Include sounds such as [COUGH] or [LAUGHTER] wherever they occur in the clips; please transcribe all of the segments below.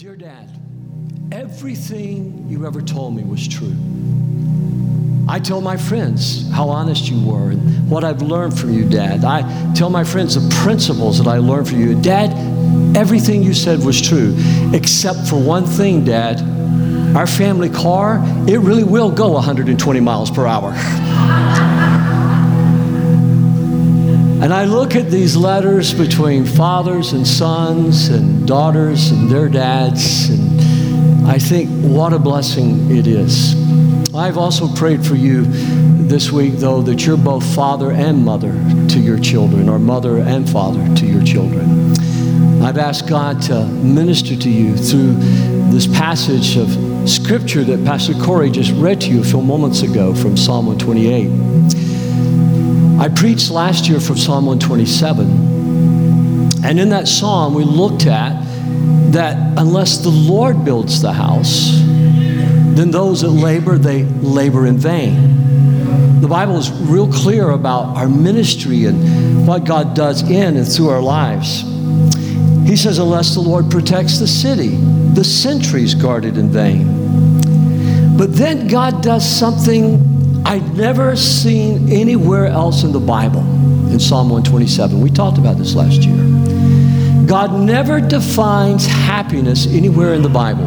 Dear Dad, everything you ever told me was true. I tell my friends how honest you were and what I've learned from you, Dad. I tell my friends the principles that I learned from you. Dad, everything you said was true, except for one thing, Dad. Our family car, it really will go 120 miles per hour. [LAUGHS] And I look at these letters between fathers and sons and daughters and their dads, and I think what a blessing it is. I've also prayed for you this week, though, that you're both father and mother to your children, or mother and father to your children. I've asked God to minister to you through this passage of scripture that Pastor Corey just read to you a few moments ago from Psalm 128. I preached last year from Psalm 127. And in that psalm, we looked at that unless the Lord builds the house, then those that labor, they labor in vain. The Bible is real clear about our ministry and what God does in and through our lives. He says, unless the Lord protects the city, the sentries guarded in vain. But then God does something I'd never seen anywhere else in the Bible in Psalm 127. We talked about this last year. God never defines happiness anywhere in the Bible.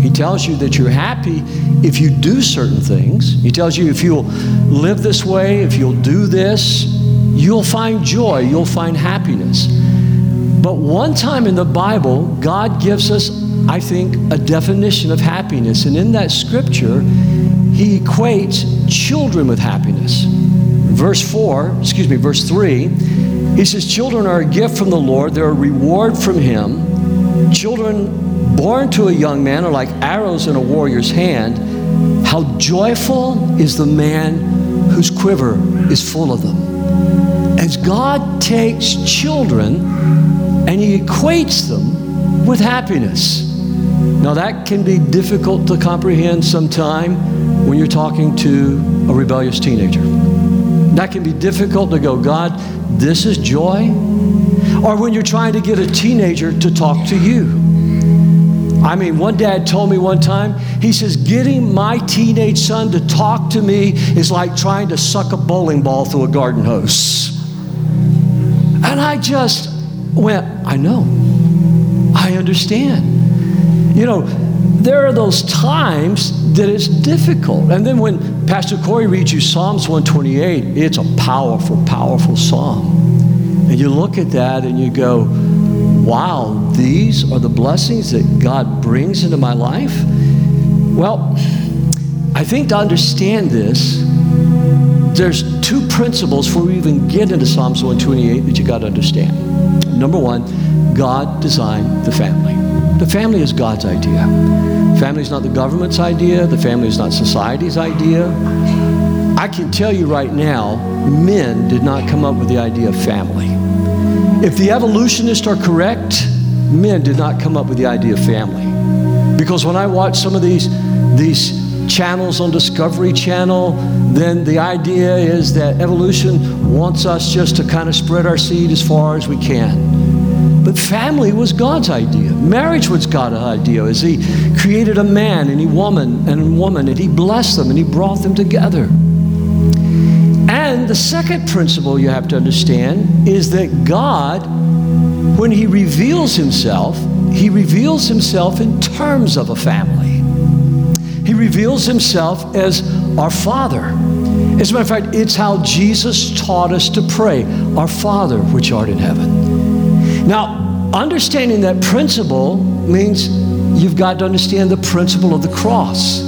He tells you that you're happy if you do certain things. He tells you if you'll live this way, if you'll do this, you'll find joy, you'll find happiness. But one time in the Bible, God gives us, I think, a definition of happiness. And in that scripture, he equates children with happiness. Verse 4, excuse me, verse 3, he says, Children are a gift from the Lord, they're a reward from Him. Children born to a young man are like arrows in a warrior's hand. How joyful is the man whose quiver is full of them. As God takes children and He equates them with happiness. Now, that can be difficult to comprehend sometime when you're talking to a rebellious teenager. That can be difficult to go, God, this is joy. Or when you're trying to get a teenager to talk to you. I mean, one dad told me one time, he says, getting my teenage son to talk to me is like trying to suck a bowling ball through a garden hose. And I just went, I know. I understand. You know, there are those times that it's difficult. And then when Pastor Corey reads you Psalms 128, it's a powerful, powerful psalm. And you look at that and you go, wow, these are the blessings that God brings into my life? Well, I think to understand this, there's two principles before we even get into Psalms 128 that you got to understand. Number one, God designed the family. The family is God's idea. Family is not the government's idea. The family is not society's idea. I can tell you right now, men did not come up with the idea of family. If the evolutionists are correct, men did not come up with the idea of family. Because when I watch some of these, these channels on Discovery Channel, then the idea is that evolution wants us just to kind of spread our seed as far as we can. But family was God's idea. Marriage was God's idea as He created a man and a woman and a woman and He blessed them and He brought them together. And the second principle you have to understand is that God, when He reveals Himself, He reveals Himself in terms of a family. He reveals Himself as our Father. As a matter of fact, it's how Jesus taught us to pray Our Father, which art in heaven. Now, understanding that principle means you've got to understand the principle of the cross.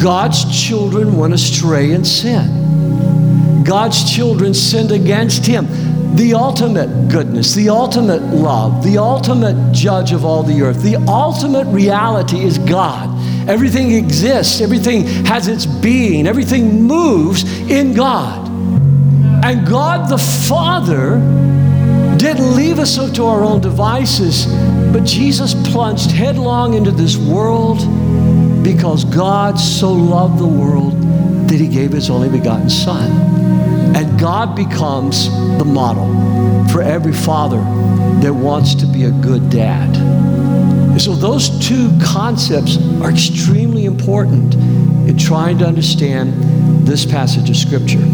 God's children went astray in sin. God's children sinned against Him. The ultimate goodness, the ultimate love, the ultimate judge of all the earth, the ultimate reality is God. Everything exists, everything has its being, everything moves in God. And God the Father didn't leave us to our own devices, but Jesus plunged headlong into this world because God so loved the world that he gave his only begotten Son. And God becomes the model for every father that wants to be a good dad. And so those two concepts are extremely important in trying to understand this passage of Scripture.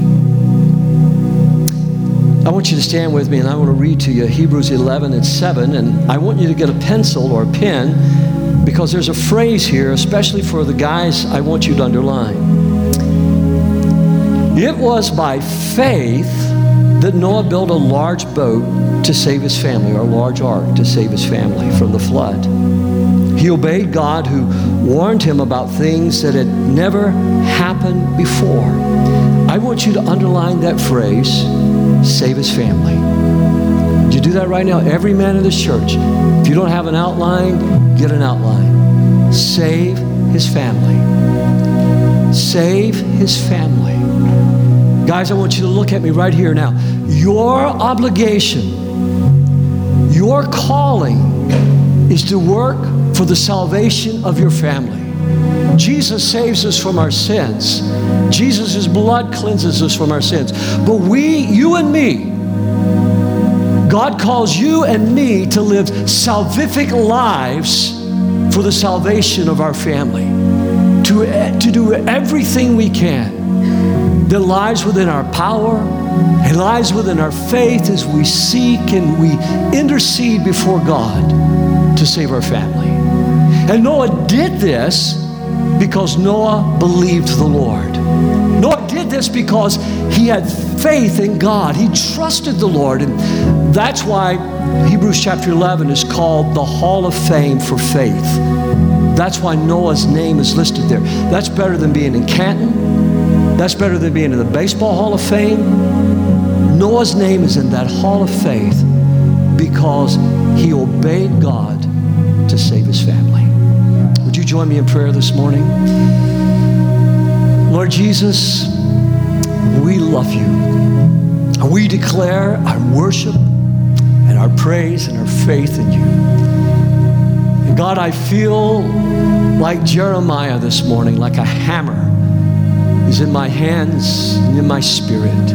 I want you to stand with me and I want to read to you Hebrews 11 and 7. And I want you to get a pencil or a pen because there's a phrase here, especially for the guys, I want you to underline. It was by faith that Noah built a large boat to save his family, or a large ark to save his family from the flood. He obeyed God who warned him about things that had never happened before. I want you to underline that phrase save his family. You do that right now? Every man in this church. If you don't have an outline, get an outline. Save his family. Save his family. Guys, I want you to look at me right here now. Your obligation, your calling is to work for the salvation of your family. Jesus saves us from our sins. Jesus' blood cleanses us from our sins. But we, you and me, God calls you and me to live salvific lives for the salvation of our family, to, to do everything we can that lies within our power and lies within our faith as we seek and we intercede before God to save our family. And Noah did this because Noah believed the Lord. Noah did this because he had faith in God. He trusted the Lord. And that's why Hebrews chapter 11 is called the Hall of Fame for Faith. That's why Noah's name is listed there. That's better than being in Canton. That's better than being in the Baseball Hall of Fame. Noah's name is in that Hall of Faith because he obeyed God to save his family. Would you join me in prayer this morning? Lord Jesus, we love you. We declare our worship and our praise and our faith in you. And God, I feel like Jeremiah this morning, like a hammer is in my hands and in my spirit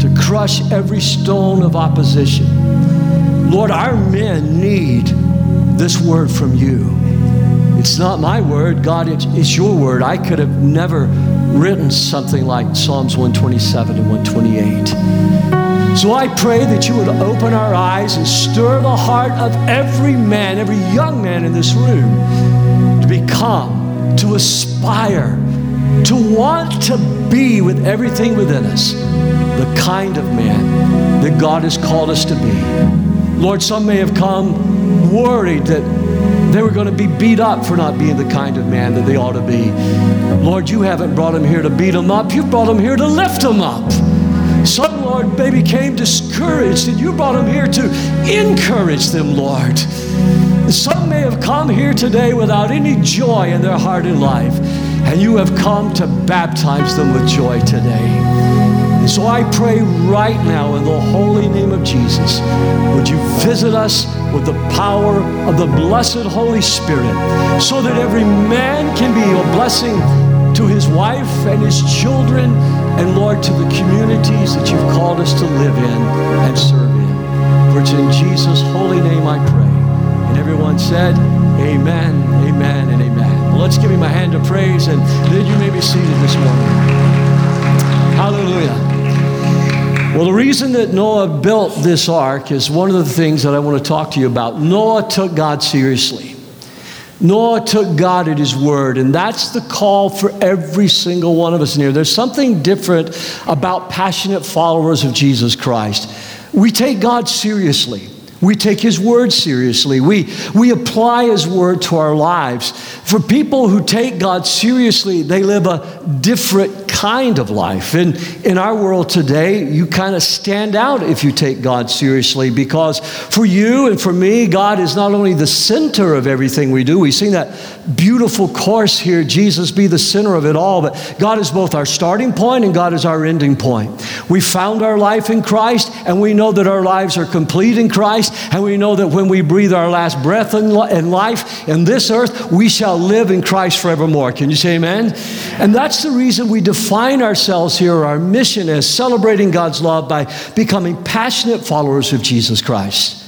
to crush every stone of opposition. Lord, our men need this word from you. It's not my word, God, it's, it's your word. I could have never written something like Psalms 127 and 128. So I pray that you would open our eyes and stir the heart of every man, every young man in this room to become, to aspire, to want to be with everything within us, the kind of man that God has called us to be. Lord, some may have come worried that they were going to be beat up for not being the kind of man that they ought to be. Lord, you haven't brought them here to beat them up, you've brought them here to lift them up. Some, Lord, they became discouraged, and you brought them here to encourage them, Lord. Some may have come here today without any joy in their heart and life, and you have come to baptize them with joy today. And so I pray right now in the holy name of Jesus, would you visit us with the power of the blessed Holy Spirit so that every man can be a blessing to his wife and his children, and Lord, to the communities that you've called us to live in and serve in. For it's in Jesus' holy name I pray. And everyone said, Amen, amen, and amen. Well, let's give him a hand of praise, and then you may be seated this morning. Hallelujah. Well, the reason that Noah built this ark is one of the things that I want to talk to you about. Noah took God seriously. Noah took God at his word, and that's the call for every single one of us in here. There's something different about passionate followers of Jesus Christ. We take God seriously. We take His Word seriously. We, we apply His Word to our lives. For people who take God seriously, they live a different kind of life. And in our world today, you kind of stand out if you take God seriously because for you and for me, God is not only the center of everything we do. We've seen that beautiful course here Jesus be the center of it all, but God is both our starting point and God is our ending point. We found our life in Christ and we know that our lives are complete in Christ and we know that when we breathe our last breath in life in this earth, we shall live in Christ forevermore. Can you say amen? And that's the reason we define ourselves here, our mission as celebrating God's love by becoming passionate followers of Jesus Christ.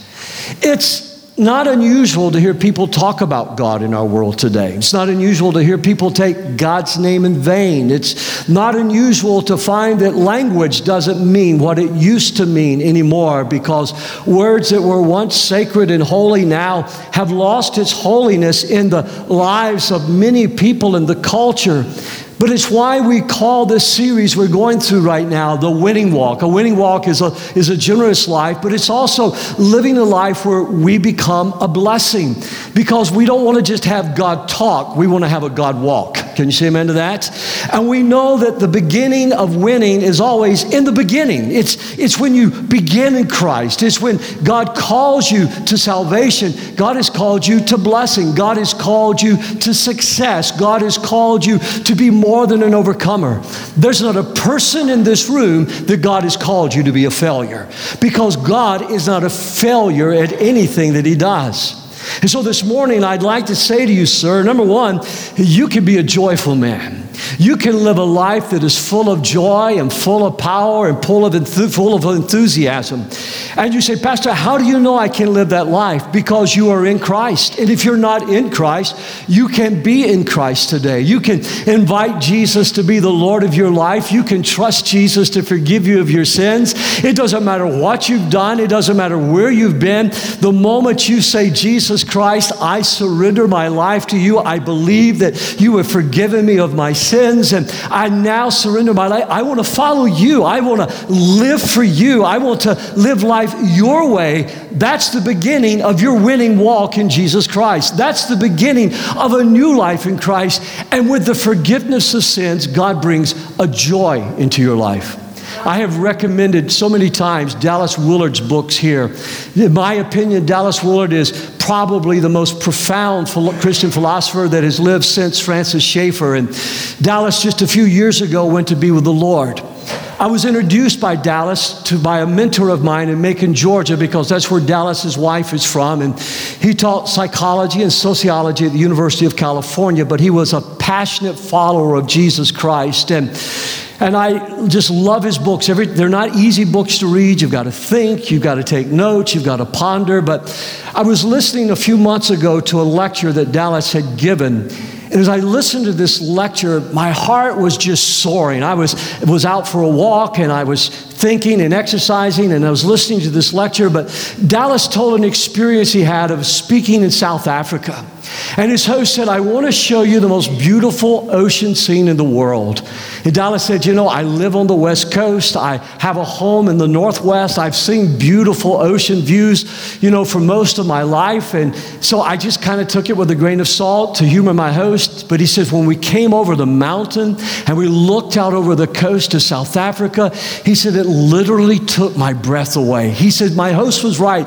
It's not unusual to hear people talk about God in our world today. It's not unusual to hear people take God's name in vain. It's not unusual to find that language doesn't mean what it used to mean anymore because words that were once sacred and holy now have lost its holiness in the lives of many people in the culture. But it's why we call this series we're going through right now the winning walk. A winning walk is a, is a generous life, but it's also living a life where we become a blessing because we don't want to just have God talk, we want to have a God walk. Can you say amen to that? And we know that the beginning of winning is always in the beginning. It's, it's when you begin in Christ, it's when God calls you to salvation. God has called you to blessing. God has called you to success. God has called you to be more than an overcomer. There's not a person in this room that God has called you to be a failure because God is not a failure at anything that He does. And so this morning, I'd like to say to you, sir, number one, you can be a joyful man. You can live a life that is full of joy and full of power and full of, enth- full of enthusiasm. And you say, Pastor, how do you know I can live that life? Because you are in Christ. And if you're not in Christ, you can be in Christ today. You can invite Jesus to be the Lord of your life. You can trust Jesus to forgive you of your sins. It doesn't matter what you've done, it doesn't matter where you've been. The moment you say, Jesus Christ, I surrender my life to you, I believe that you have forgiven me of my sins, and I now surrender my life. I want to follow you. I want to live for you. I want to live life your way. That's the beginning of your winning walk in Jesus Christ. That's the beginning of a new life in Christ. And with the forgiveness of sins, God brings a joy into your life. I have recommended so many times Dallas Willard's books here. In my opinion, Dallas Willard is probably the most profound Christian philosopher that has lived since Francis Schaeffer. And Dallas, just a few years ago, went to be with the Lord. I was introduced by Dallas to by a mentor of mine in Macon, Georgia, because that's where Dallas's wife is from, and he taught psychology and sociology at the University of California. But he was a passionate follower of Jesus Christ, and and I just love his books. Every, they're not easy books to read. You've got to think, you've got to take notes, you've got to ponder. But I was listening a few months ago to a lecture that Dallas had given. And as I listened to this lecture, my heart was just soaring. I was, was out for a walk and I was thinking and exercising and I was listening to this lecture. But Dallas told an experience he had of speaking in South Africa. And his host said, I want to show you the most beautiful ocean scene in the world. And Dallas said, You know, I live on the West Coast. I have a home in the Northwest. I've seen beautiful ocean views, you know, for most of my life. And so I just kind of took it with a grain of salt to humor my host. But he says, When we came over the mountain and we looked out over the coast to South Africa, he said, It literally took my breath away. He said, My host was right.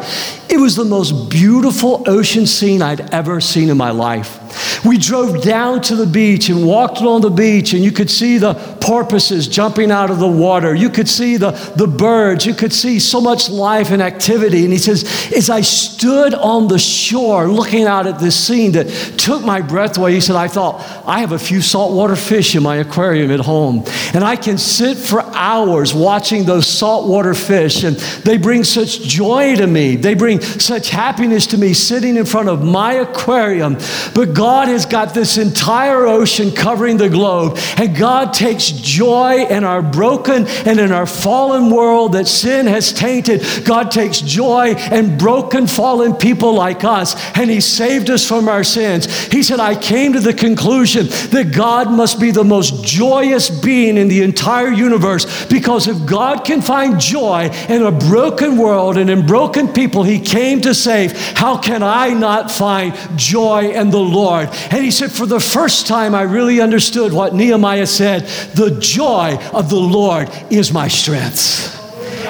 It was the most beautiful ocean scene I'd ever seen in my life. We drove down to the beach and walked along the beach, and you could see the porpoises jumping out of the water. You could see the, the birds. You could see so much life and activity. And he says, As I stood on the shore looking out at this scene that took my breath away, he said, I thought, I have a few saltwater fish in my aquarium at home, and I can sit for hours watching those saltwater fish, and they bring such joy to me. They bring such happiness to me sitting in front of my aquarium. But God has got this entire ocean covering the globe, and God takes joy in our broken and in our fallen world that sin has tainted. God takes joy in broken, fallen people like us, and He saved us from our sins. He said, I came to the conclusion that God must be the most joyous being in the entire universe because if God can find joy in a broken world and in broken people He came to save, how can I not find joy in the Lord? And He said, For the first time, I really understood what Nehemiah said the joy of the Lord is my strength.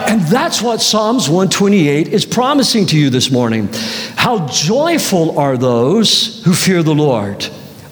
And that's what Psalms 128 is promising to you this morning. How joyful are those who fear the Lord,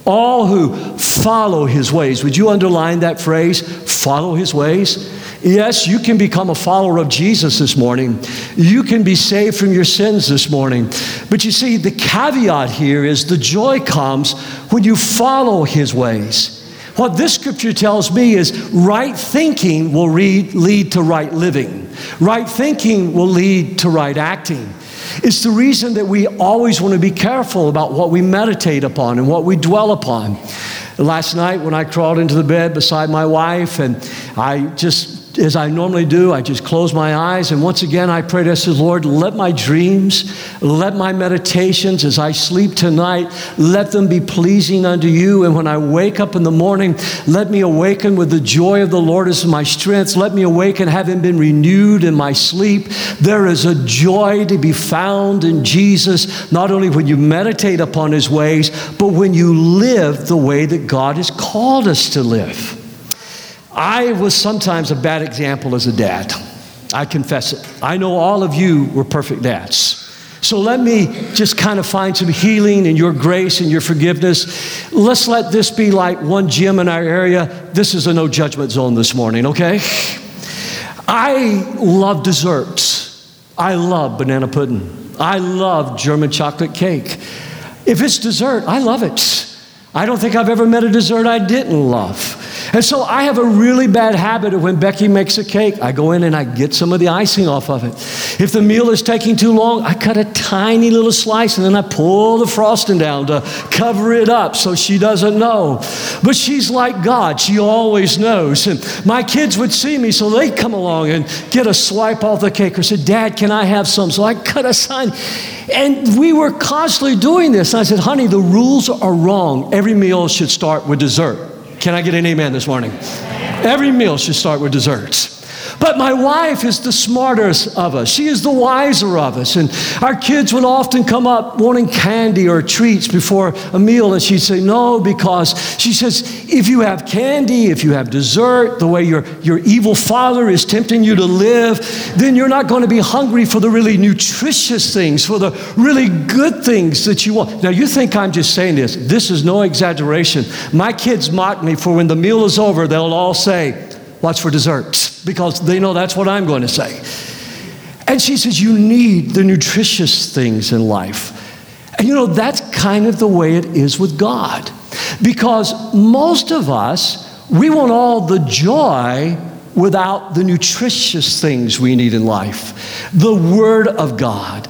all who follow his ways. Would you underline that phrase? Follow his ways. Yes, you can become a follower of Jesus this morning. You can be saved from your sins this morning. But you see, the caveat here is the joy comes when you follow his ways. What this scripture tells me is right thinking will lead, to right living. Right thinking will lead to right acting. It's the reason that we always want to be careful about what we meditate upon and what we dwell upon. Last night, when I crawled into the bed beside my wife, and I just as I normally do, I just close my eyes. And once again, I pray to say, Lord, let my dreams, let my meditations as I sleep tonight, let them be pleasing unto you. And when I wake up in the morning, let me awaken with the joy of the Lord as my strength. Let me awaken having been renewed in my sleep. There is a joy to be found in Jesus, not only when you meditate upon his ways, but when you live the way that God has called us to live. I was sometimes a bad example as a dad. I confess it. I know all of you were perfect dads. So let me just kind of find some healing in your grace and your forgiveness. Let's let this be like one gym in our area. This is a no judgment zone this morning, okay? I love desserts. I love banana pudding. I love German chocolate cake. If it's dessert, I love it. I don't think I've ever met a dessert I didn't love. And so I have a really bad habit of when Becky makes a cake, I go in and I get some of the icing off of it. If the meal is taking too long, I cut a tiny little slice and then I pull the frosting down to cover it up so she doesn't know. But she's like God, she always knows. And my kids would see me, so they'd come along and get a swipe off the cake or say, Dad, can I have some? So I cut a sign. And we were constantly doing this. And I said, honey, the rules are wrong. Every meal should start with dessert. Can I get an amen this morning? Every meal should start with desserts. But my wife is the smartest of us. She is the wiser of us. And our kids would often come up wanting candy or treats before a meal, and she'd say, No, because she says, if you have candy, if you have dessert, the way your, your evil father is tempting you to live, then you're not going to be hungry for the really nutritious things, for the really good things that you want. Now, you think I'm just saying this. This is no exaggeration. My kids mock me for when the meal is over, they'll all say, Watch for desserts because they know that's what I'm going to say. And she says, You need the nutritious things in life. And you know, that's kind of the way it is with God. Because most of us, we want all the joy without the nutritious things we need in life. The Word of God,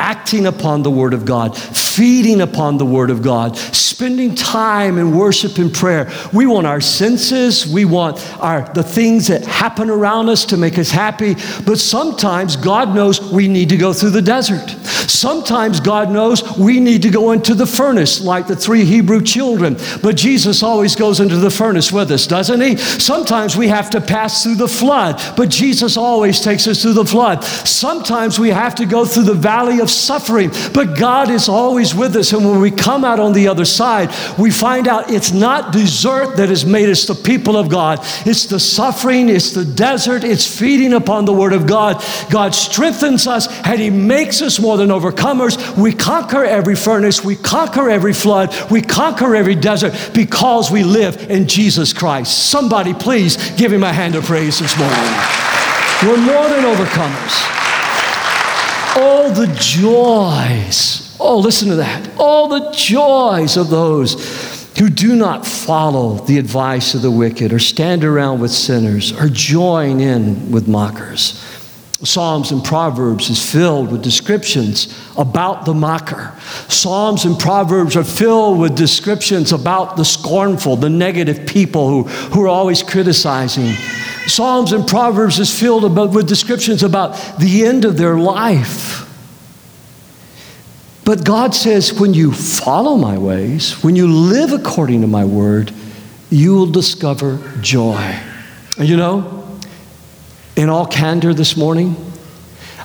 acting upon the Word of God, feeding upon the Word of God, spending time in worship and prayer. We want our senses, we want our, the things that happen around us to make us happy, but sometimes God knows we need to go through the desert. Sometimes God knows we need to go into the furnace like the three Hebrew children, but Jesus always goes into the furnace with us, doesn't he? Sometimes we have to pass through the flood, but Jesus always takes us through the flood. Sometimes we have to go through the valley of suffering, but God is always with us. And when we come out on the other side, we find out it's not desert that has made us the people of God. It's the suffering, it's the desert, it's feeding upon the Word of God. God strengthens us and He makes us more than overcomers. We conquer every furnace, we conquer every flood, we conquer every desert because we live in Jesus Christ. Somebody, please give Him a hand of praise this morning. We're more than overcomers. All the joys, oh, listen to that. All the joys of those who do not follow the advice of the wicked or stand around with sinners or join in with mockers. Psalms and Proverbs is filled with descriptions about the mocker. Psalms and Proverbs are filled with descriptions about the scornful, the negative people who, who are always criticizing. Psalms and Proverbs is filled about, with descriptions about the end of their life. But God says, when you follow my ways, when you live according to my word, you will discover joy. And you know, in all candor this morning,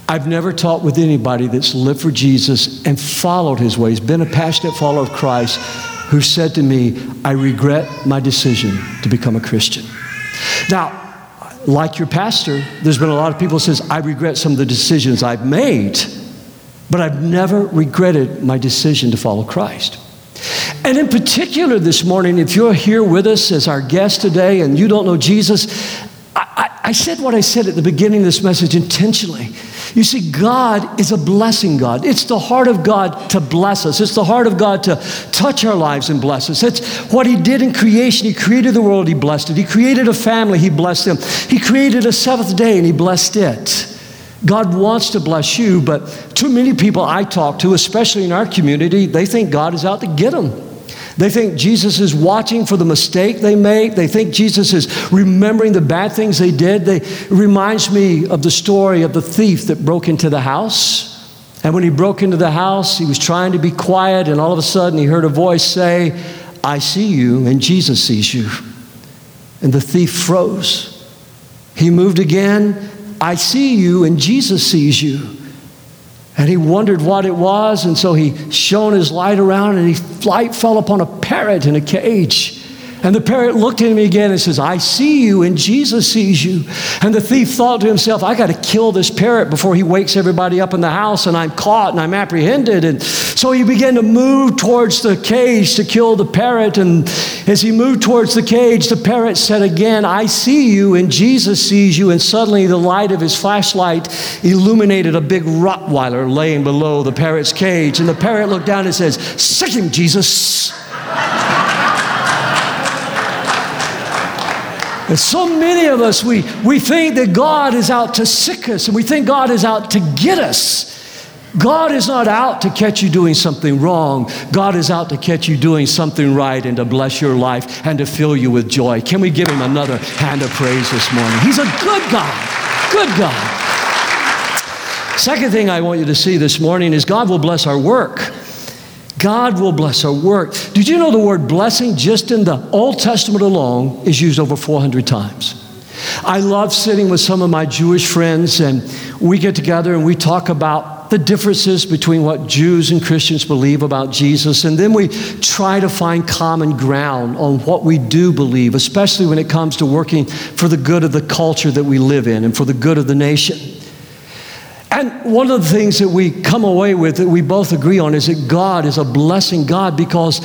I've never talked with anybody that's lived for Jesus and followed his ways, been a passionate follower of Christ, who said to me, I regret my decision to become a Christian. Now, like your pastor, there's been a lot of people says, I regret some of the decisions I've made, but I've never regretted my decision to follow Christ. And in particular this morning, if you're here with us as our guest today and you don't know Jesus, I, I, I said what I said at the beginning of this message intentionally. You see, God is a blessing God. It's the heart of God to bless us. It's the heart of God to touch our lives and bless us. It's what He did in creation. He created the world, He blessed it. He created a family, He blessed them. He created a seventh day, and He blessed it. God wants to bless you, but too many people I talk to, especially in our community, they think God is out to get them. They think Jesus is watching for the mistake they make. They think Jesus is remembering the bad things they did. They, it reminds me of the story of the thief that broke into the house. And when he broke into the house, he was trying to be quiet, and all of a sudden he heard a voice say, I see you, and Jesus sees you. And the thief froze. He moved again, I see you, and Jesus sees you. And he wondered what it was, and so he shone his light around, and his light fell upon a parrot in a cage. And the parrot looked at him again and says, I see you, and Jesus sees you. And the thief thought to himself, I got to kill this parrot before he wakes everybody up in the house, and I'm caught and I'm apprehended. And so he began to move towards the cage to kill the parrot. And as he moved towards the cage, the parrot said again, I see you, and Jesus sees you. And suddenly the light of his flashlight illuminated a big Rottweiler laying below the parrot's cage. And the parrot looked down and says, Sick him, Jesus. And so many of us, we, we think that God is out to sick us and we think God is out to get us. God is not out to catch you doing something wrong. God is out to catch you doing something right and to bless your life and to fill you with joy. Can we give him another hand of praise this morning? He's a good God. Good God. Second thing I want you to see this morning is God will bless our work. God will bless our work. Did you know the word blessing just in the Old Testament alone is used over 400 times? I love sitting with some of my Jewish friends, and we get together and we talk about the differences between what Jews and Christians believe about Jesus, and then we try to find common ground on what we do believe, especially when it comes to working for the good of the culture that we live in and for the good of the nation. And one of the things that we come away with that we both agree on is that God is a blessing God because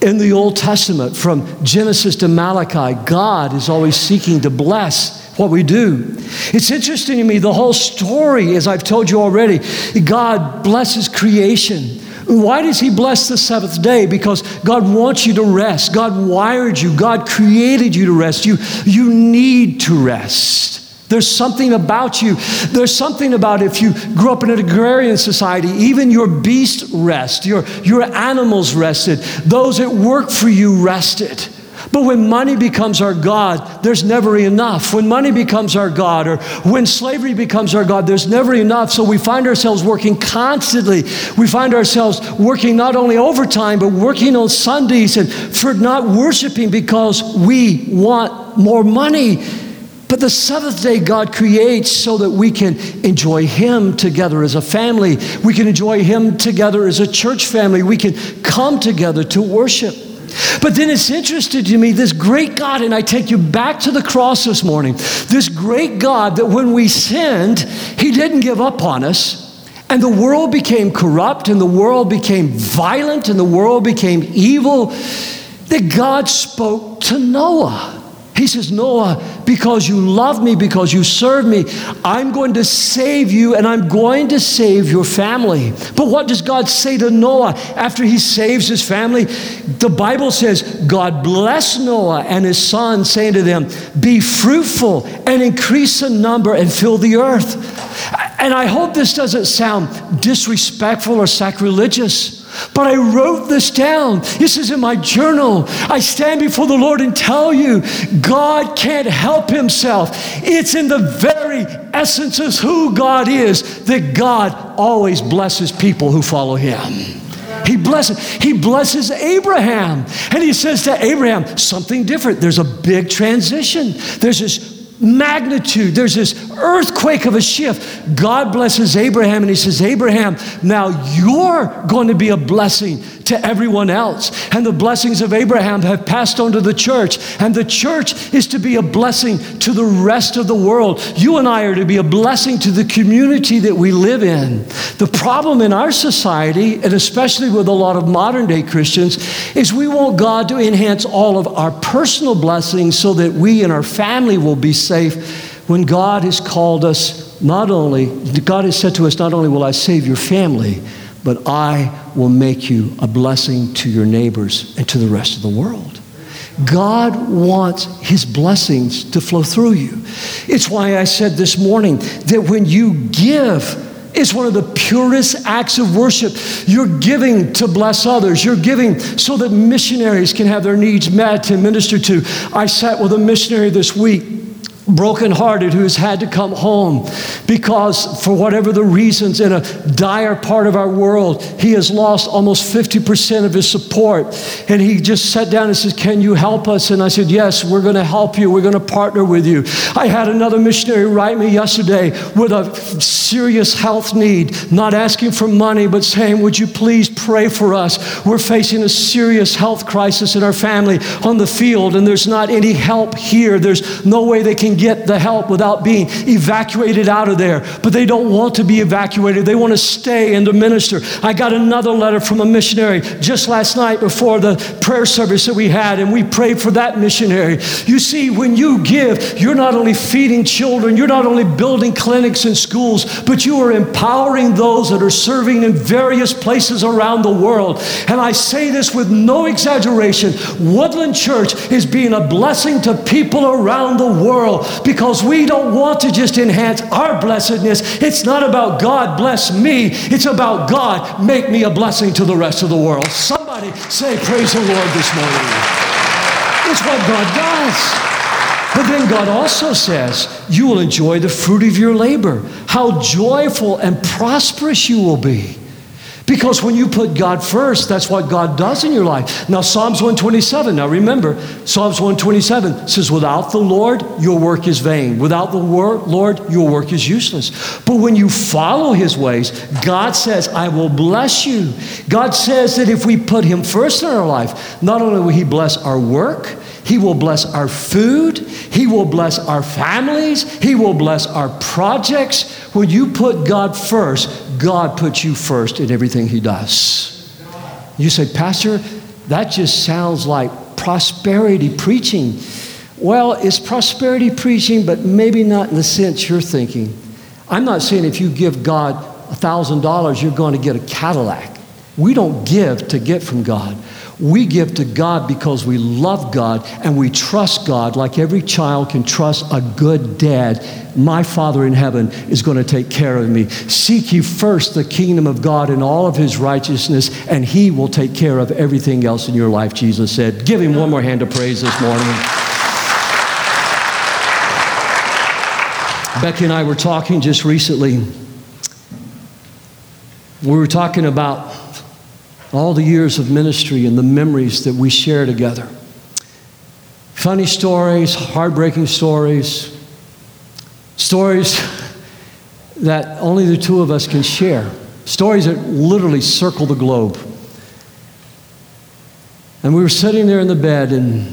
in the Old Testament, from Genesis to Malachi, God is always seeking to bless what we do. It's interesting to me, the whole story, as I've told you already, God blesses creation. Why does He bless the seventh day? Because God wants you to rest. God wired you. God created you to rest. You, you need to rest. There's something about you. There's something about if you grew up in an agrarian society, even your beast rest, your, your animals rested, those that work for you rested. But when money becomes our God, there's never enough. When money becomes our God, or when slavery becomes our God, there's never enough. So we find ourselves working constantly. We find ourselves working not only overtime, but working on Sundays and for not worshiping because we want more money. But the seventh day God creates so that we can enjoy Him together as a family. We can enjoy Him together as a church family. We can come together to worship. But then it's interesting to me, this great God, and I take you back to the cross this morning, this great God that when we sinned, He didn't give up on us. And the world became corrupt, and the world became violent, and the world became evil. That God spoke to Noah. He says, Noah, because you love me, because you serve me, I'm going to save you and I'm going to save your family. But what does God say to Noah after he saves his family? The Bible says, God bless Noah and his son, saying to them, Be fruitful and increase in number and fill the earth. And I hope this doesn't sound disrespectful or sacrilegious. But I wrote this down. This is in my journal. I stand before the Lord and tell you God can't help himself. It's in the very essence of who God is that God always blesses people who follow him. He blesses, he blesses Abraham. And he says to Abraham, something different. There's a big transition. There's this magnitude. There's this earthquake of a shift. God blesses Abraham and he says, Abraham, now you're going to be a blessing to everyone else. And the blessings of Abraham have passed on to the church. And the church is to be a blessing to the rest of the world. You and I are to be a blessing to the community that we live in. The problem in our society, and especially with a lot of modern day Christians, is we want God to enhance all of our personal blessings so that we and our family will be safe when God has called us not only, God has said to us, not only will I save your family, but I will make you a blessing to your neighbors and to the rest of the world. God wants His blessings to flow through you. It's why I said this morning that when you give, it's one of the purest acts of worship. You're giving to bless others. You're giving so that missionaries can have their needs met and ministered to. I sat with a missionary this week brokenhearted who has had to come home because, for whatever the reasons, in a dire part of our world, he has lost almost 50% of his support. And he just sat down and says, Can you help us? And I said, Yes, we're going to help you. We're going to partner with you. I had another missionary write me yesterday with a serious health need, not asking for money, but saying, Would you please pray for us? We're facing a serious health crisis in our family on the field, and there's not any help here. There's no way they can get the help without being evacuated out of there. But they don't want to be evacuated, they want to stay and to minister. I got another letter from a missionary just last night before the prayer service that we had, and we prayed for that missionary. You see, when you give, you're not only feeding children, you're not only building clinics and schools, but you are empowering those that are serving in various places around the world. And I say this with no exaggeration Woodland Church is being a blessing to people around the world because we don't want to just enhance our blessedness. It's not about God bless me, it's about God make me a blessing to the rest of the world. Somebody say, Praise the Lord this morning. It's what God does. But then God also says, You will enjoy the fruit of your labor. How joyful and prosperous you will be. Because when you put God first, that's what God does in your life. Now, Psalms 127, now remember, Psalms 127 says, Without the Lord, your work is vain. Without the Lord, your work is useless. But when you follow his ways, God says, I will bless you. God says that if we put him first in our life, not only will he bless our work, he will bless our food. He will bless our families. He will bless our projects. When you put God first, God puts you first in everything He does. You say, Pastor, that just sounds like prosperity preaching. Well, it's prosperity preaching, but maybe not in the sense you're thinking. I'm not saying if you give God $1,000, you're going to get a Cadillac. We don't give to get from God. We give to God because we love God and we trust God like every child can trust a good dad. My Father in heaven is going to take care of me. Seek ye first the kingdom of God and all of his righteousness, and he will take care of everything else in your life, Jesus said. Give him one more hand of praise this morning. Becky and I were talking just recently. We were talking about all the years of ministry and the memories that we share together. Funny stories, heartbreaking stories, stories [LAUGHS] that only the two of us can share, stories that literally circle the globe. And we were sitting there in the bed, and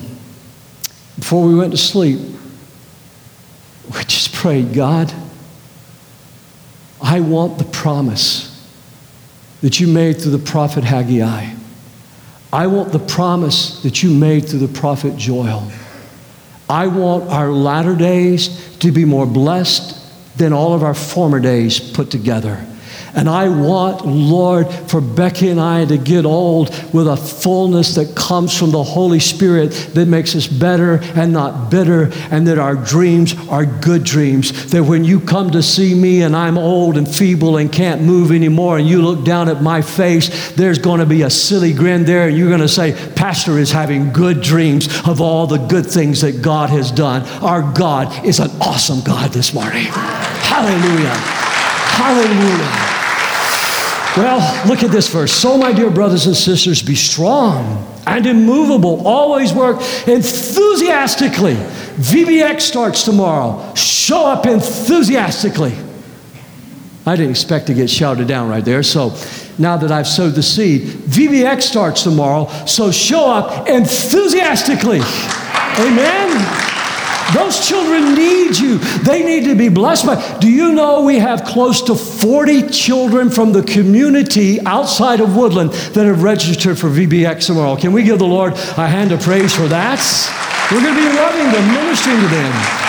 before we went to sleep, we just prayed, God, I want the promise that you made through the prophet Haggai. I want the promise that you made through the prophet Joel. I want our latter days to be more blessed than all of our former days put together. And I want, Lord, for Becky and I to get old with a fullness that comes from the Holy Spirit that makes us better and not bitter, and that our dreams are good dreams. That when you come to see me and I'm old and feeble and can't move anymore, and you look down at my face, there's going to be a silly grin there, and you're going to say, Pastor is having good dreams of all the good things that God has done. Our God is an awesome God this morning. Hallelujah. Hallelujah. Well, look at this verse. So, my dear brothers and sisters, be strong and immovable. Always work enthusiastically. VBX starts tomorrow. Show up enthusiastically. I didn't expect to get shouted down right there. So now that I've sowed the seed, VBX starts tomorrow. So show up enthusiastically. Amen. Those children need you. They need to be blessed by. Do you know we have close to 40 children from the community outside of Woodland that have registered for VBX tomorrow? Can we give the Lord a hand of praise for that? We're going to be loving them, ministering to them.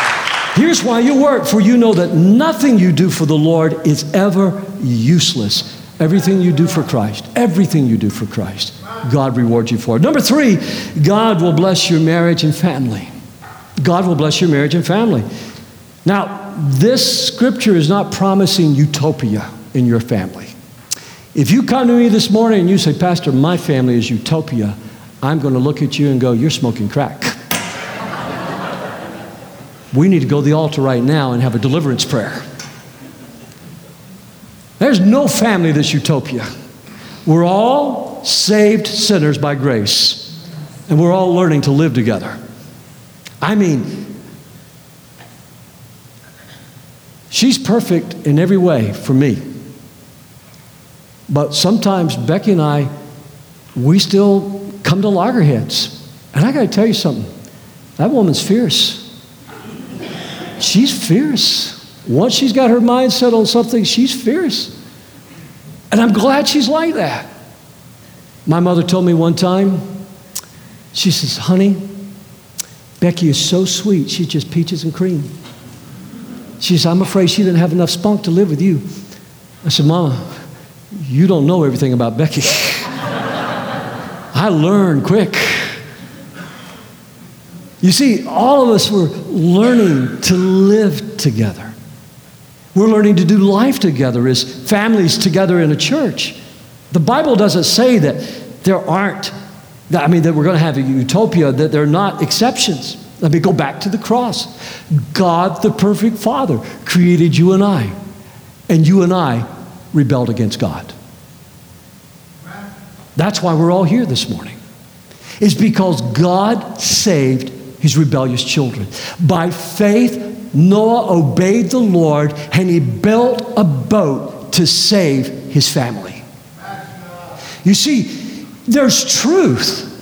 Here's why you work, for you know that nothing you do for the Lord is ever useless. Everything you do for Christ, everything you do for Christ. God rewards you for it. Number three, God will bless your marriage and family. God will bless your marriage and family. Now, this scripture is not promising utopia in your family. If you come to me this morning and you say, Pastor, my family is utopia, I'm going to look at you and go, You're smoking crack. we need to go to the altar right now and have a deliverance prayer. There's no family that's utopia. We're all saved sinners by grace, and we're all learning to live together. I mean, she's perfect in every way for me. But sometimes Becky and I, we still come to loggerheads. And I got to tell you something that woman's fierce. She's fierce. Once she's got her mind set on something, she's fierce. And I'm glad she's like that. My mother told me one time, she says, honey, Becky is so sweet, she's just peaches and cream. She says, I'm afraid she didn't have enough spunk to live with you. I said, Mama, you don't know everything about Becky. [LAUGHS] I learned quick. You see, all of us were learning to live together. We're learning to do life together as families together in a church. The Bible doesn't say that there aren't, I mean, that we're going to have a utopia, that they're not exceptions. Let me go back to the cross. God, the perfect Father, created you and I, and you and I rebelled against God. That's why we're all here this morning. Is because God saved his rebellious children. By faith, Noah obeyed the Lord and he built a boat to save his family. You see, there's truth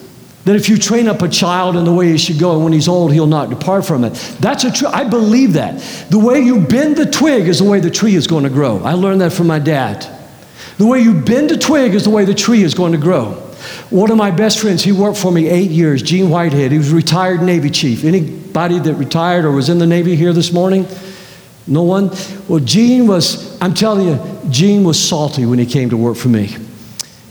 that if you train up a child in the way he should go, and when he's old, he'll not depart from it. That's a true. I believe that. The way you bend the twig is the way the tree is going to grow. I learned that from my dad. The way you bend a twig is the way the tree is going to grow. One of my best friends, he worked for me eight years, Gene Whitehead. He was a retired Navy chief. Anybody that retired or was in the Navy here this morning? No one? Well, Gene was, I'm telling you, Gene was salty when he came to work for me.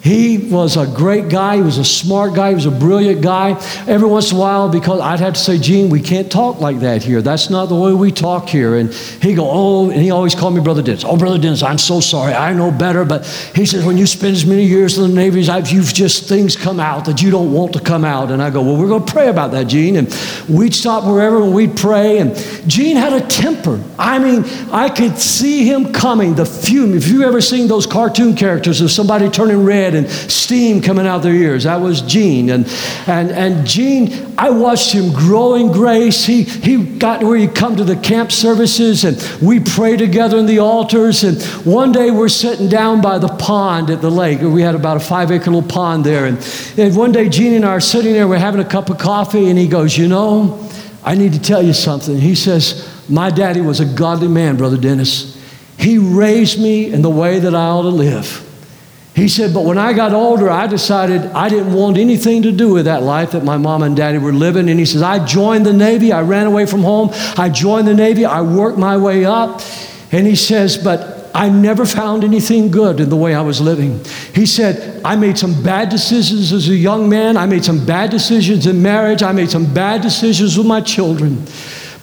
He was a great guy. He was a smart guy. He was a brilliant guy. Every once in a while, because I'd have to say, Gene, we can't talk like that here. That's not the way we talk here. And he'd go, oh, and he always called me Brother Dennis. Oh, Brother Dennis, I'm so sorry. I know better. But he says, when you spend as many years in the Navy as I've, you've just things come out that you don't want to come out. And I go, well, we're going to pray about that, Gene. And we'd stop wherever and we'd pray. And Gene had a temper. I mean, I could see him coming, the fume. If you've ever seen those cartoon characters of somebody turning red, and steam coming out their ears. That was Gene. And, and, and Gene, I watched him grow in grace. He, he got where he'd come to the camp services and we pray together in the altars. And one day we're sitting down by the pond at the lake. We had about a five acre little pond there. And, and one day Gene and I are sitting there, we're having a cup of coffee, and he goes, You know, I need to tell you something. He says, My daddy was a godly man, Brother Dennis. He raised me in the way that I ought to live. He said, But when I got older, I decided I didn't want anything to do with that life that my mom and daddy were living. And he says, I joined the Navy. I ran away from home. I joined the Navy. I worked my way up. And he says, But I never found anything good in the way I was living. He said, I made some bad decisions as a young man. I made some bad decisions in marriage. I made some bad decisions with my children.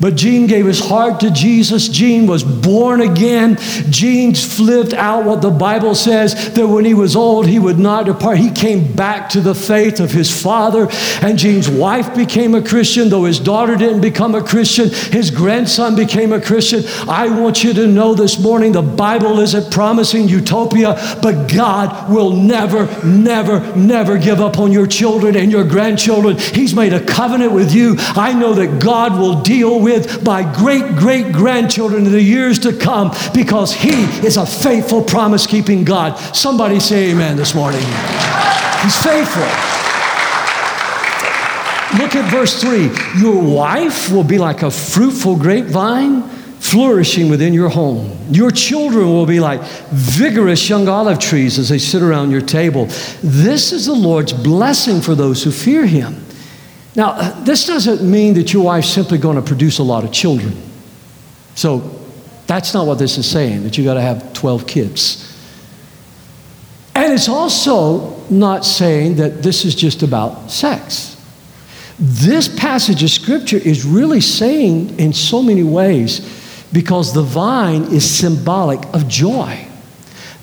But Gene gave his heart to Jesus. Gene was born again. Gene lived out what the Bible says that when he was old, he would not depart. He came back to the faith of his father. And Gene's wife became a Christian, though his daughter didn't become a Christian. His grandson became a Christian. I want you to know this morning the Bible isn't promising utopia, but God will never, never, never give up on your children and your grandchildren. He's made a covenant with you. I know that God will deal with with by great great grandchildren in the years to come because He is a faithful promise keeping God. Somebody say amen this morning. He's faithful. Look at verse 3. Your wife will be like a fruitful grapevine flourishing within your home. Your children will be like vigorous young olive trees as they sit around your table. This is the Lord's blessing for those who fear Him. Now, this doesn't mean that your wife's simply going to produce a lot of children. So that's not what this is saying, that you got to have 12 kids. And it's also not saying that this is just about sex. This passage of scripture is really saying in so many ways because the vine is symbolic of joy.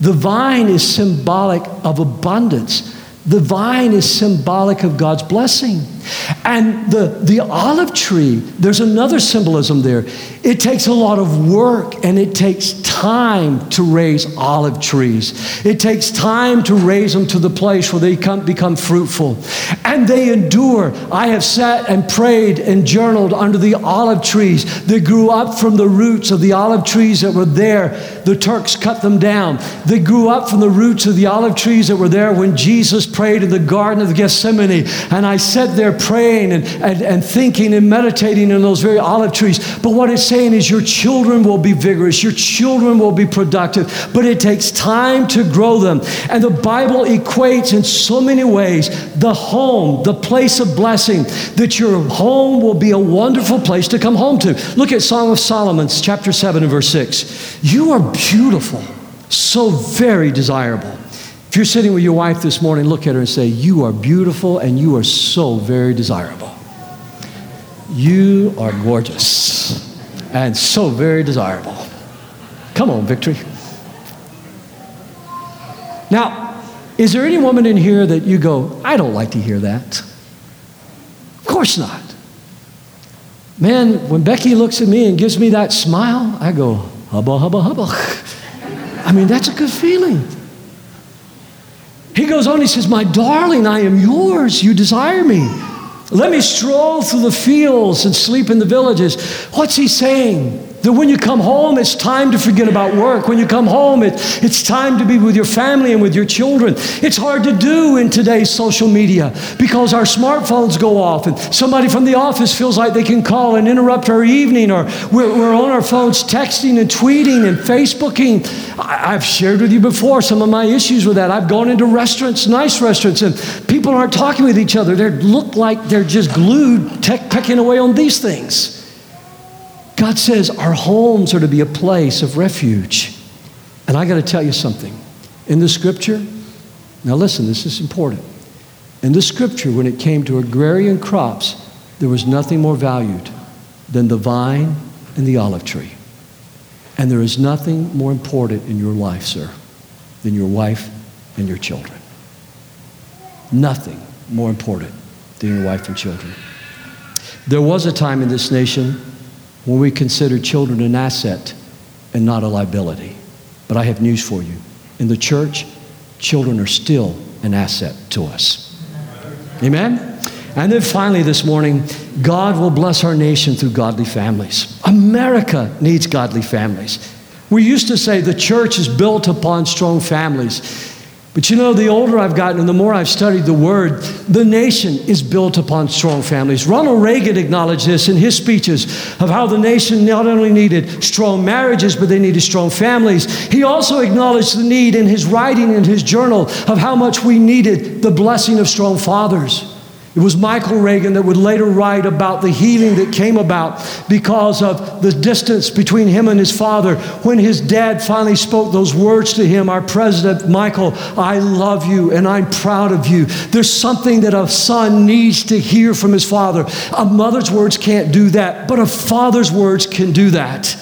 The vine is symbolic of abundance. The vine is symbolic of God's blessing. And the, the olive tree, there's another symbolism there. It takes a lot of work and it takes time to raise olive trees. It takes time to raise them to the place where they come, become fruitful. And they endure. I have sat and prayed and journaled under the olive trees that grew up from the roots of the olive trees that were there. The Turks cut them down. They grew up from the roots of the olive trees that were there when Jesus prayed in the Garden of Gethsemane. And I sat there praying and, and, and thinking and meditating in those very olive trees. But what it's saying is your children will be vigorous, your children will be productive, but it takes time to grow them. And the Bible equates in so many ways the home, the place of blessing, that your home will be a wonderful place to come home to. Look at Song of Solomon, chapter 7 and verse 6. You are beautiful, so very desirable. If you're sitting with your wife this morning, look at her and say, You are beautiful and you are so very desirable. You are gorgeous and so very desirable. Come on, victory. Now, is there any woman in here that you go, I don't like to hear that? Of course not. Man, when Becky looks at me and gives me that smile, I go, hubba, hubba, hubba. I mean, that's a good feeling. He goes on, he says, My darling, I am yours. You desire me. Let me stroll through the fields and sleep in the villages. What's he saying? That when you come home, it's time to forget about work. When you come home, it, it's time to be with your family and with your children. It's hard to do in today's social media because our smartphones go off and somebody from the office feels like they can call and interrupt our evening, or we're, we're on our phones texting and tweeting and Facebooking. I, I've shared with you before some of my issues with that. I've gone into restaurants, nice restaurants, and people aren't talking with each other. They look like they're just glued, tech, pecking away on these things. God says our homes are to be a place of refuge. And I got to tell you something. In the scripture, now listen, this is important. In the scripture, when it came to agrarian crops, there was nothing more valued than the vine and the olive tree. And there is nothing more important in your life, sir, than your wife and your children. Nothing more important than your wife and children. There was a time in this nation when we consider children an asset and not a liability. But I have news for you. In the church, children are still an asset to us. Amen? And then finally, this morning, God will bless our nation through godly families. America needs godly families. We used to say the church is built upon strong families. But you know, the older I've gotten and the more I've studied the Word, the nation is built upon strong families. Ronald Reagan acknowledged this in his speeches of how the nation not only needed strong marriages, but they needed strong families. He also acknowledged the need in his writing in his journal of how much we needed the blessing of strong fathers. It was Michael Reagan that would later write about the healing that came about because of the distance between him and his father. When his dad finally spoke those words to him, our president, Michael, I love you and I'm proud of you. There's something that a son needs to hear from his father. A mother's words can't do that, but a father's words can do that.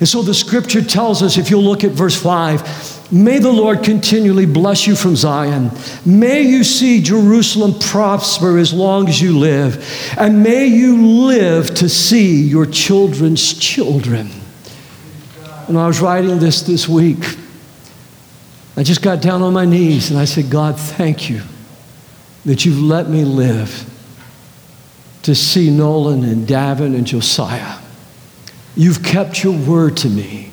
And so the scripture tells us, if you'll look at verse 5, May the Lord continually bless you from Zion. May you see Jerusalem prosper as long as you live. And may you live to see your children's children. When I was writing this this week, I just got down on my knees and I said, God, thank you that you've let me live to see Nolan and Davin and Josiah. You've kept your word to me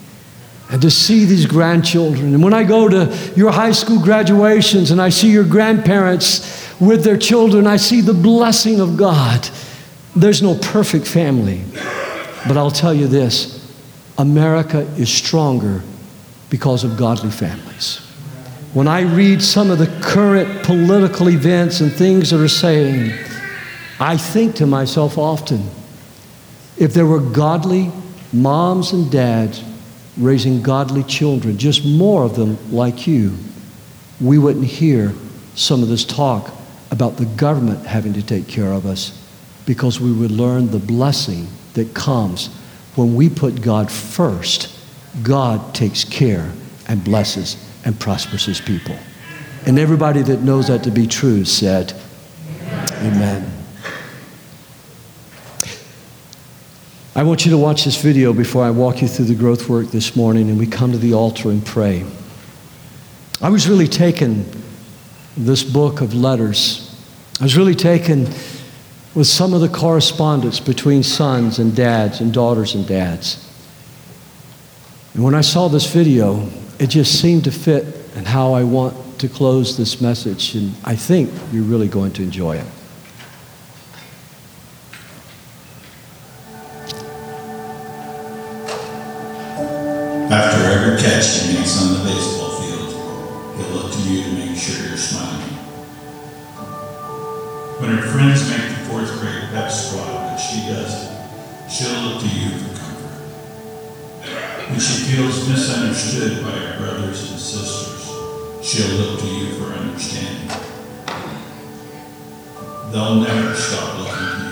and to see these grandchildren. And when I go to your high school graduations and I see your grandparents with their children, I see the blessing of God. There's no perfect family. But I'll tell you this America is stronger because of godly families. When I read some of the current political events and things that are saying, I think to myself often, if there were godly moms and dads raising godly children, just more of them like you, we wouldn't hear some of this talk about the government having to take care of us because we would learn the blessing that comes when we put God first. God takes care and blesses and prospers his people. And everybody that knows that to be true said, Amen. I want you to watch this video before I walk you through the growth work this morning and we come to the altar and pray. I was really taken this book of letters. I was really taken with some of the correspondence between sons and dads and daughters and dads. And when I saw this video, it just seemed to fit and how I want to close this message, and I think you're really going to enjoy it. Every catch he makes on the baseball field, he'll look to you to make sure you're smiling. When her friends make the fourth grade pep squad, but she doesn't, she'll look to you for comfort. When she feels misunderstood by her brothers and sisters, she'll look to you for understanding. They'll never stop looking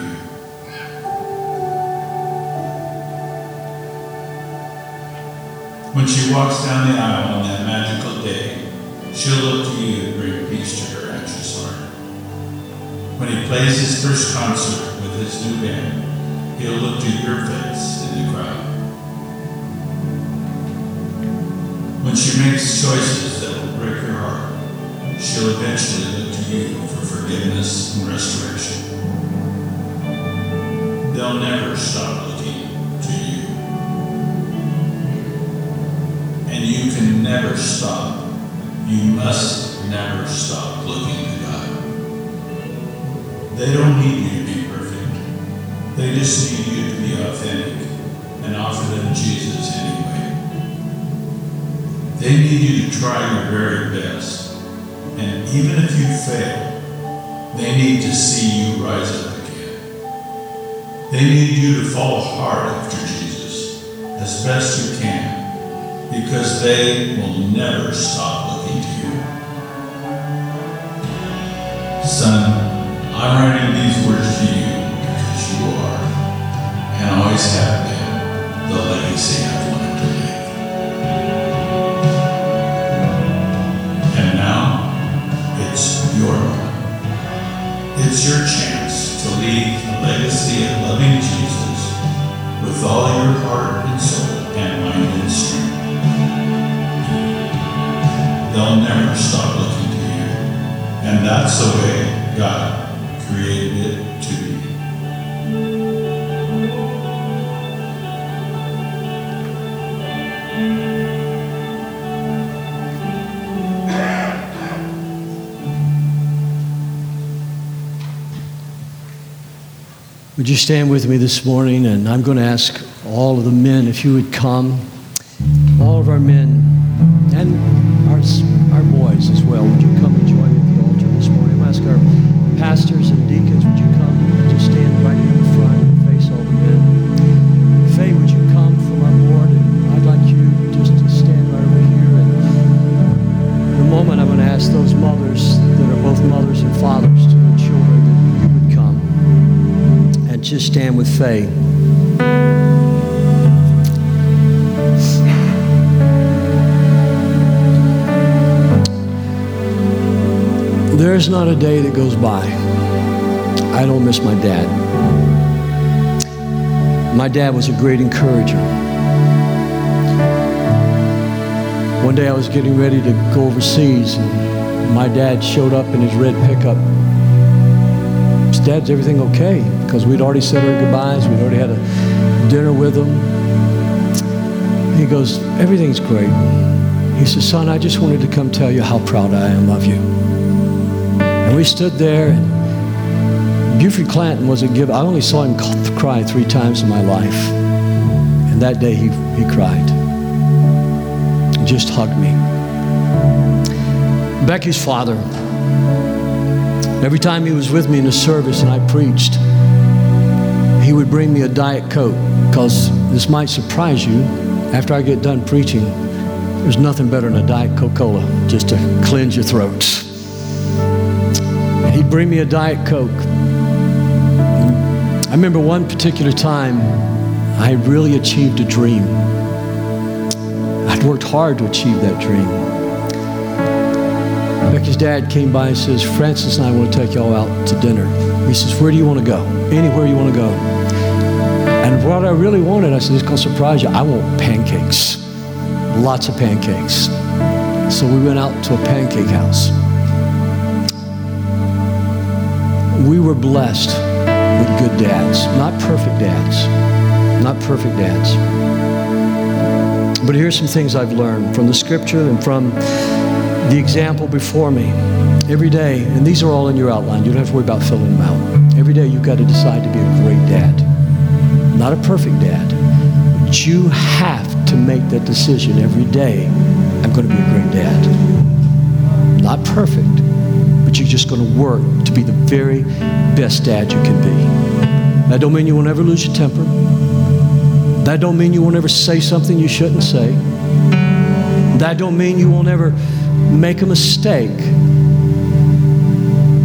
When she walks down the aisle on that magical day, she'll look to you to bring peace to her anxious heart. When he plays his first concert with his new band, he'll look to your face in the crowd. When she makes choices that will break your heart, she'll eventually look to you for forgiveness and restoration. They'll never stop never stop. You must never stop looking to God. They don't need you to be perfect. They just need you to be authentic and offer them Jesus anyway. They need you to try your very best. And even if you fail, they need to see you rise up again. They need you to follow hard after Jesus as best you can because they will never stop looking to you. Son, I'm writing these words to you because you are, and always have been, the legacy I've wanted to leave. And now, it's your. It's your chance that's the way God created it to be. Would you stand with me this morning? And I'm going to ask all of the men if you would come. All of our men just stand with Faye. There's not a day that goes by I don't miss my dad. My dad was a great encourager. One day I was getting ready to go overseas, and my dad showed up in his red pickup. Dad's everything okay? Because we'd already said our goodbyes, we'd already had a dinner with him. He goes, Everything's great. He says, Son, I just wanted to come tell you how proud I am of you. And we stood there, Buford Clanton was a giver. I only saw him cry three times in my life. And that day he, he cried. He just hugged me. Becky's father, every time he was with me in the service and I preached, he would bring me a Diet Coke because this might surprise you. After I get done preaching, There's nothing better than a Diet Coca Cola just to cleanse your throats. He'd bring me a Diet Coke. I remember one particular time I really achieved a dream. I'd worked hard to achieve that dream. Becky's dad came by and says, Francis and I want to take y'all out to dinner. He says, Where do you want to go? Anywhere you want to go. And what I really wanted, I said, It's going to surprise you. I want pancakes. Lots of pancakes. So we went out to a pancake house. We were blessed with good dads, not perfect dads, not perfect dads. But here's some things I've learned from the scripture and from the example before me. Every day, and these are all in your outline, you don't have to worry about filling them out. Every day, you've got to decide to be a great dad. Not a perfect dad, but you have to make that decision every day. I'm going to be a great dad. Not perfect, but you're just going to work to be the very best dad you can be. That don't mean you won't ever lose your temper. That don't mean you won't ever say something you shouldn't say. That don't mean you won't ever make a mistake.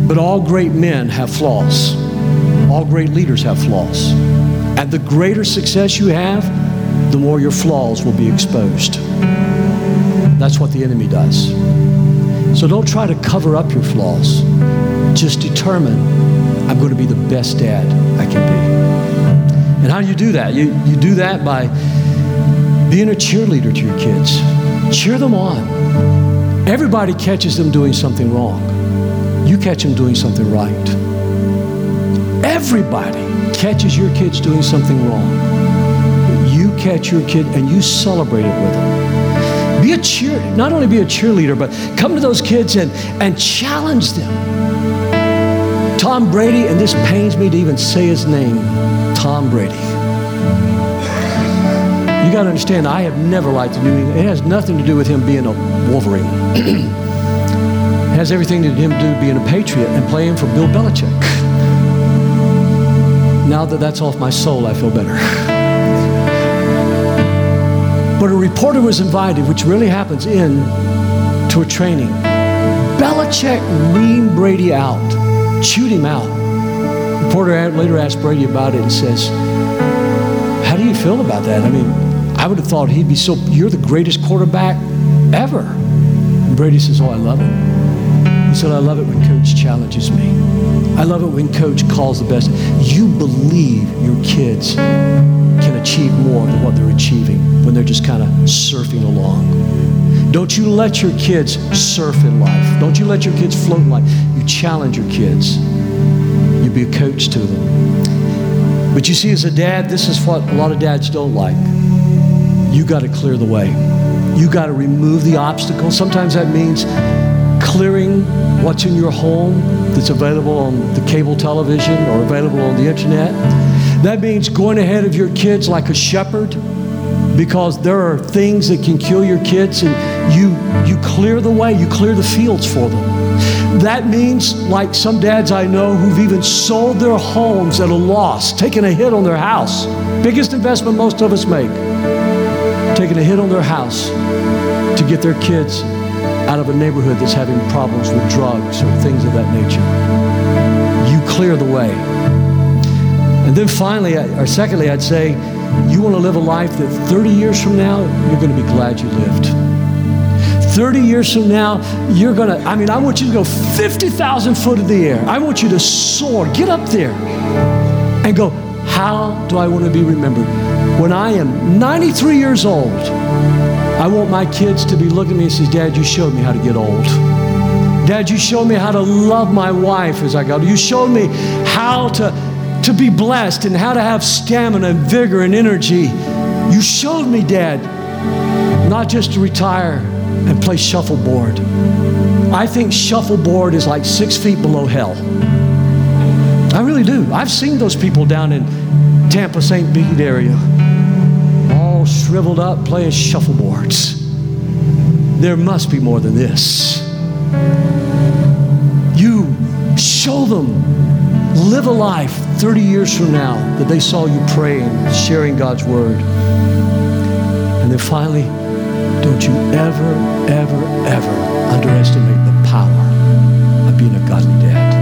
But all great men have flaws. All great leaders have flaws. And the greater success you have, the more your flaws will be exposed. That's what the enemy does. So don't try to cover up your flaws. Just determine I'm going to be the best dad I can be. And how do you do that? You, you do that by being a cheerleader to your kids. Cheer them on. Everybody catches them doing something wrong. You catch them doing something right. Everybody catches your kids doing something wrong. You catch your kid and you celebrate it with them. Be a cheer, not only be a cheerleader, but come to those kids and, and challenge them. Tom Brady, and this pains me to even say his name, Tom Brady. You got to understand, I have never liked the New England. It has nothing to do with him being a Wolverine. [CLEARS THROAT] it has everything to do with him being a Patriot and playing for Bill Belichick. Now that that's off my soul, I feel better. but a reporter was invited, which really happens in to a training. Belichick reamed Brady out, chewed him out. Reporter later asked Brady about it and says, How do you feel about that? I mean, I would have thought he'd be so, you're the greatest quarterback ever. And Brady says, Oh, I love it. He said, I love it when coach challenges me. I love it when coach calls the best. You believe your kids can achieve more than what they're achieving when they're just kind of surfing along. Don't you let your kids surf in life. Don't you let your kids float in life. You challenge your kids. You be a coach to them. But you see, as a dad, this is what a lot of dads don't like. You got to clear the way. You got to remove the obstacles. Sometimes that means clearing what's in your home that's available on the cable television or available on the internet. That means going ahead of your kids like a shepherd because there are things that can kill your kids and you you clear the way, you clear the fields for them. That means like some dads I know who've even sold their homes at a loss, taking a hit on their house. Biggest investment most of us make. Taking a hit on their house to get their kids out of a neighborhood that's having problems with drugs or things of that nature. You clear the way. And then finally, or secondly, I'd say, you want to live a life that 30 years from now, you're going to be glad you lived. 30 years from now, you're going to, I mean, I want you to go 50,000 foot in the air. I want you to soar, get up there and go, how do I want to be remembered? When I am 93 years old, I want my kids to be looking at me and say, Dad, you showed me how to get old. Dad, you showed me how to love my wife as I got. You showed me how to, to be blessed and how to have stamina and vigor and energy. You showed me, Dad, not just to retire and play shuffleboard. I think shuffleboard is like six feet below hell. I really do. I've seen those people down in Tampa, St. Pete area, all shriveled up playing shuffleboards. There must be more than this. You show them, live a life 30 years from now that they saw you praying, sharing God's word. And then finally, Don't you ever, ever, ever underestimate the power of being a godly dad.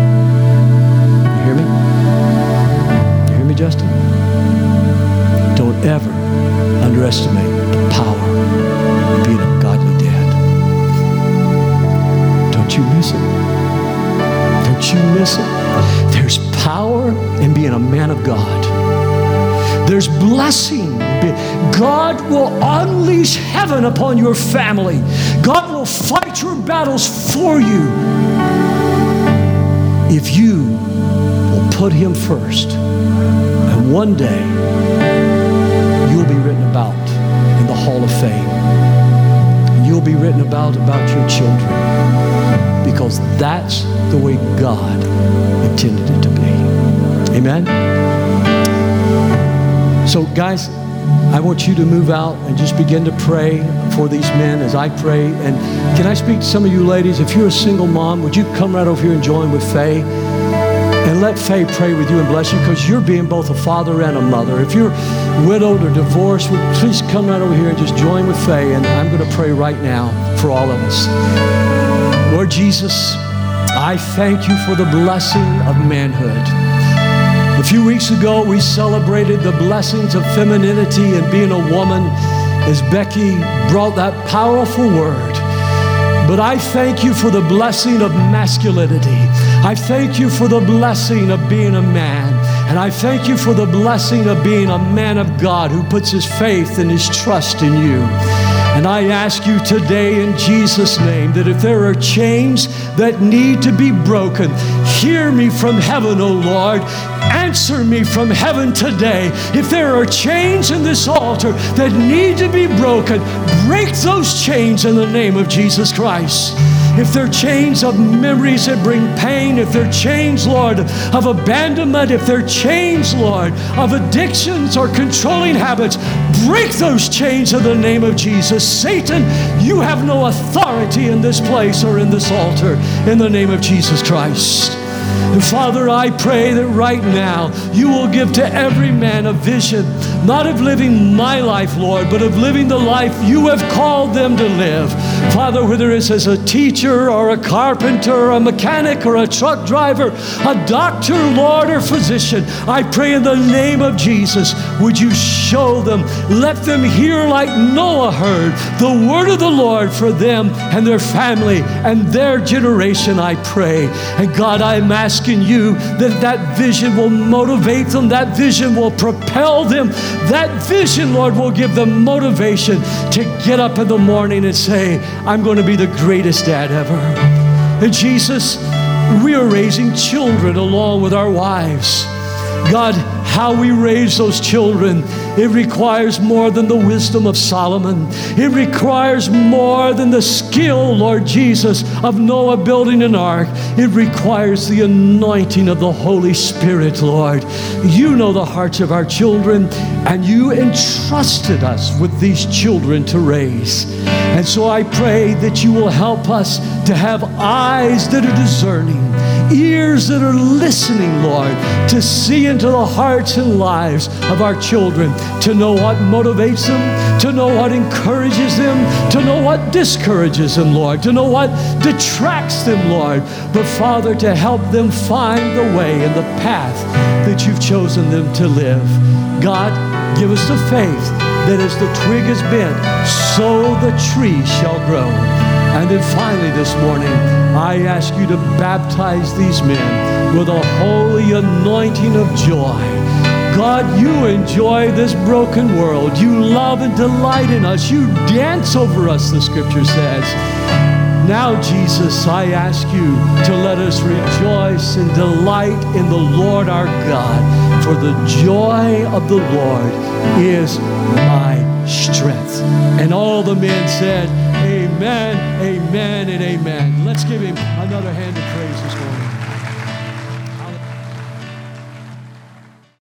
You hear me? You hear me, Justin? Don't ever underestimate the power of being a godly dad. Don't you miss it. Don't you miss it. There's power in being a man of God. There's blessing. God will unleash heaven upon your family. God will fight your battles for you if you will put Him first. And one day, Hall of Fame. You'll be written about about your children because that's the way God intended it to be. Amen. So, guys, I want you to move out and just begin to pray for these men as I pray. And can I speak to some of you ladies? If you're a single mom, would you come right over here and join with Faye? And let Faye pray with you and bless you because you're being both a father and a mother. If you're widowed or divorced, would please come right over here and just join with Faye. And I'm going to pray right now for all of us. Lord Jesus, I thank you for the blessing of manhood. A few weeks ago, we celebrated the blessings of femininity and being a woman as Becky brought that powerful word. But I thank you for the blessing of masculinity. I thank you for the blessing of being a man. And I thank you for the blessing of being a man of God who puts his faith and his trust in you. And I ask you today in Jesus' name that if there are chains that need to be broken, hear me from heaven, O Lord. Answer me from heaven today. If there are chains in this altar that need to be broken, break those chains in the name of Jesus Christ if they're chains of memories that bring pain, if they're chains, Lord, of abandonment, if they're chains, Lord, of addictions or controlling habits, break those chains in the name of Jesus. Satan, you have no authority in this place or in this altar in the name of Jesus Christ. And Father, I pray that right now you will give to every man a vision, not of living my life, Lord, but of living the life you have called them to live. Father, whether it's as a teacher or a carpenter or a mechanic or a truck driver, a doctor, Lord, or physician, I pray in the name of Jesus, would you show them, let them hear like Noah heard the word of the Lord for them and their family and their generation, I pray. And God, I'm asking you that that vision will motivate them, that vision will propel them, that vision, Lord, will give them motivation to get up in the morning and say, I'm going to be the greatest dad ever. And Jesus, we are raising children along with our wives. God, how we raise those children, it requires more than the wisdom of Solomon. It requires more than the skill, Lord Jesus, of Noah building an ark. It requires the anointing of the Holy Spirit, Lord. You know the hearts of our children, and you entrusted us with these children to raise. And so I pray that you will help us to have eyes that are discerning, ears that are listening, Lord, to see into the hearts and lives of our children, to know what motivates them, to know what encourages them, to know what discourages them, Lord, to know what detracts them, Lord. But Father, to help them find the way and the path that you've chosen them to live. God, give us the faith that as the twig is bent, so the tree shall grow. And then finally this morning, I ask you to baptize these men with a holy anointing of joy. God, you enjoy this broken world. You love and delight in us. You dance over us, the scripture says. Now, Jesus, I ask you to let us rejoice and delight in the Lord our God, for the joy of the Lord is my strength. And all the men said, Amen, amen, and amen. Let's give him another hand of praise this morning.